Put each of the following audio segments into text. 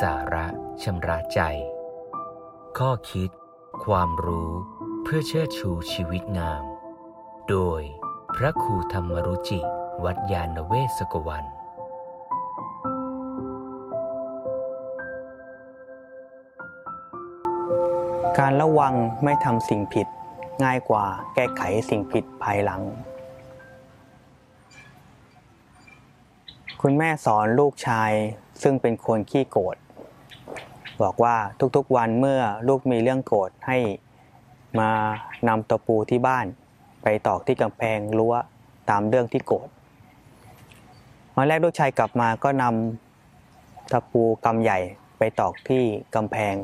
สาระชำระใจ ข้อคิด ความรู้เพื่อเชิดชูชีวิตงาม โดยพระครูธรรมรุจิ วัดยาณเวศกวันการระวังไม่ทำสิ่งผิด ง่ายกว่าแก้ไขสิ่งผิดภายหลัง คุณแม่สอนลูกชายซึ่งเป็นคนขี้โกรธ บอกว่าทุกๆวันเมื่อลูกมีเรื่องโกรธให้มานำตะปูที่บ้าน ไปตอกที่กำแพงรั้วตามเรื่องที่โกรธวันแรกลูกชายกลับมาก็นำตะปูกำใหญ่ไปตอกที่กำแพง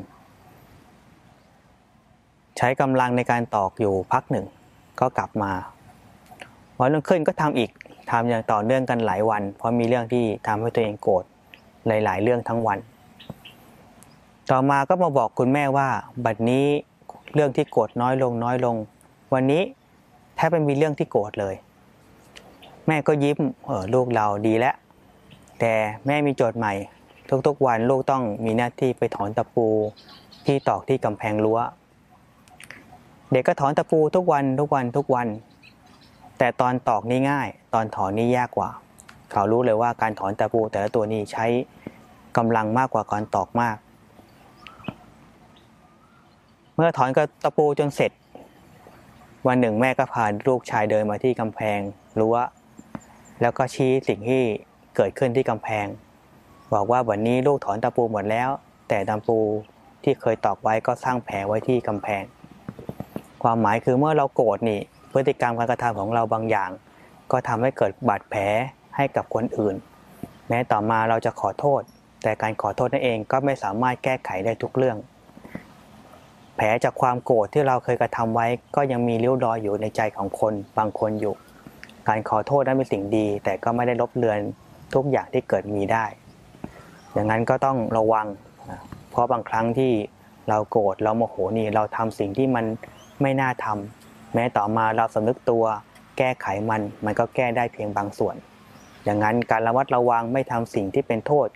ใช้กำลังในการตอกอยู่พักหนึ่ง ก็กลับมาวันรุ่งขึ้นก็ทำอีกทำอย่างต่อเนื่องกันหลายวัน เพราะมีเรื่องที่ทำให้ตัวเองโกรธหลาย ๆ เรื่องทั้งวัน ต่อมาก็มาบอกคุณแม่ว่า บัดนี้เรื่องที่โกรธน้อยลงน้อยลง วันนี้แทบไม่มีเรื่องที่โกรธเลย แม่ก็ยิ้มเออลูกเราดีแล้ว แต่แม่มีโจทย์ใหม่ ทุกๆวันลูกต้องมีหน้าที่ไปถอนตะปูที่ตอกที่กำแพงรั้ว เด็กก็ถอนตะปูทุกวันทุกวันทุกวัน แต่ตอนตอกนี่ง่าย ตอนถอนนี่ยากกว่า เขารู้เลยว่าการถอนตะปูแต่ละตัวนี้ใช้กำลังมากกว่าการตอกมาก มื่อถอนกระตะปูจนเสร็จ วันหนึ่งแม่ก็พาลูกชายเดินมาที่กำแพงรั้วแล้วก็ชี้สิ่งที่เกิดขึ้นที่กำแพง บอกว่าวันนี้ลูกถอนตะปูหมดแล้ว แต่ตะปูที่เคยตอกไว้ก็สร้างแผลไว้ที่กำแพง ความหมายคือเมื่อเราโกรธนี่พฤติกรรมการกระทำของเราบางอย่าง ก็ทำให้เกิดบาดแผลให้กับคนอื่น แม้ต่อมาเราจะขอโทษ แต่การขอโทษนั่นเองก็ไม่สามารถแก้ไขได้ทุกเรื่อง แผลจากความโกรธที่เราเคยกระทำไว้ ก็ยังมีเลี้ยวรอยอยู่ในใจของคนบางคนอยู่ การขอโทษนั้นเป็นสิ่งดี แต่ก็ไม่ได้ลบเลือนทุกอย่างที่เกิดมีได้ อย่างนั้นก็ต้องระวัง เพราะบางครั้งที่เราโกรธเราโมโหนี่เราทำสิ่งที่มันไม่น่าทำแม้ต่อมาเราสำนึกตัว แก้ไขมันมันก็แก้ได้เพียงบางส่วน อย่างนั้นการระวัดระวังไม่ทำสิ่งที่เป็นโทษ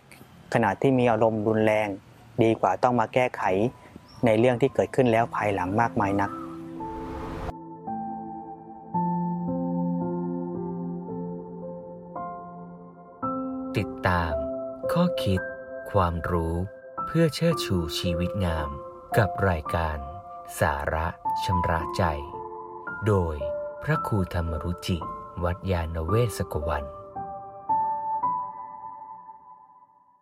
ขณะที่มีอารมณ์รุนแรง ดีกว่าต้องมาแก้ไข ในเรื่องที่เกิดขึ้นแล้วภายหลังมากมายนัก ติดตาม ข้อคิด ความรู้เพื่อเชิดชูชีวิตงาม กับรายการ สาระชำระใจ โดยพระครูธรรมรุจิ วัดยาณเวศกวัน